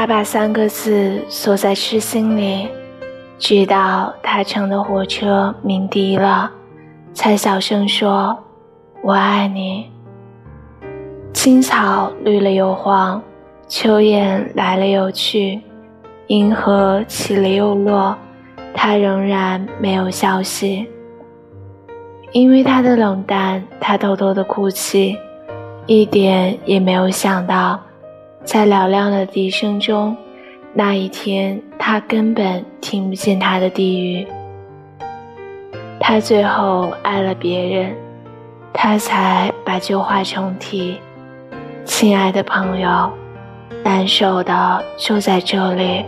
他把三个字锁在痴心里，直到他乘的火车鸣笛了，才小声说：“我爱你。”青草绿了又黄，秋雁来了又去，银河起了又落，他仍然没有消息。因为他的冷淡，他偷偷的哭泣，一点也没有想到。在嘹亮的笛声中，那一天他根本听不见他的低语。他最后爱了别人，他才把旧话重提。亲爱的朋友，难受的就在这里。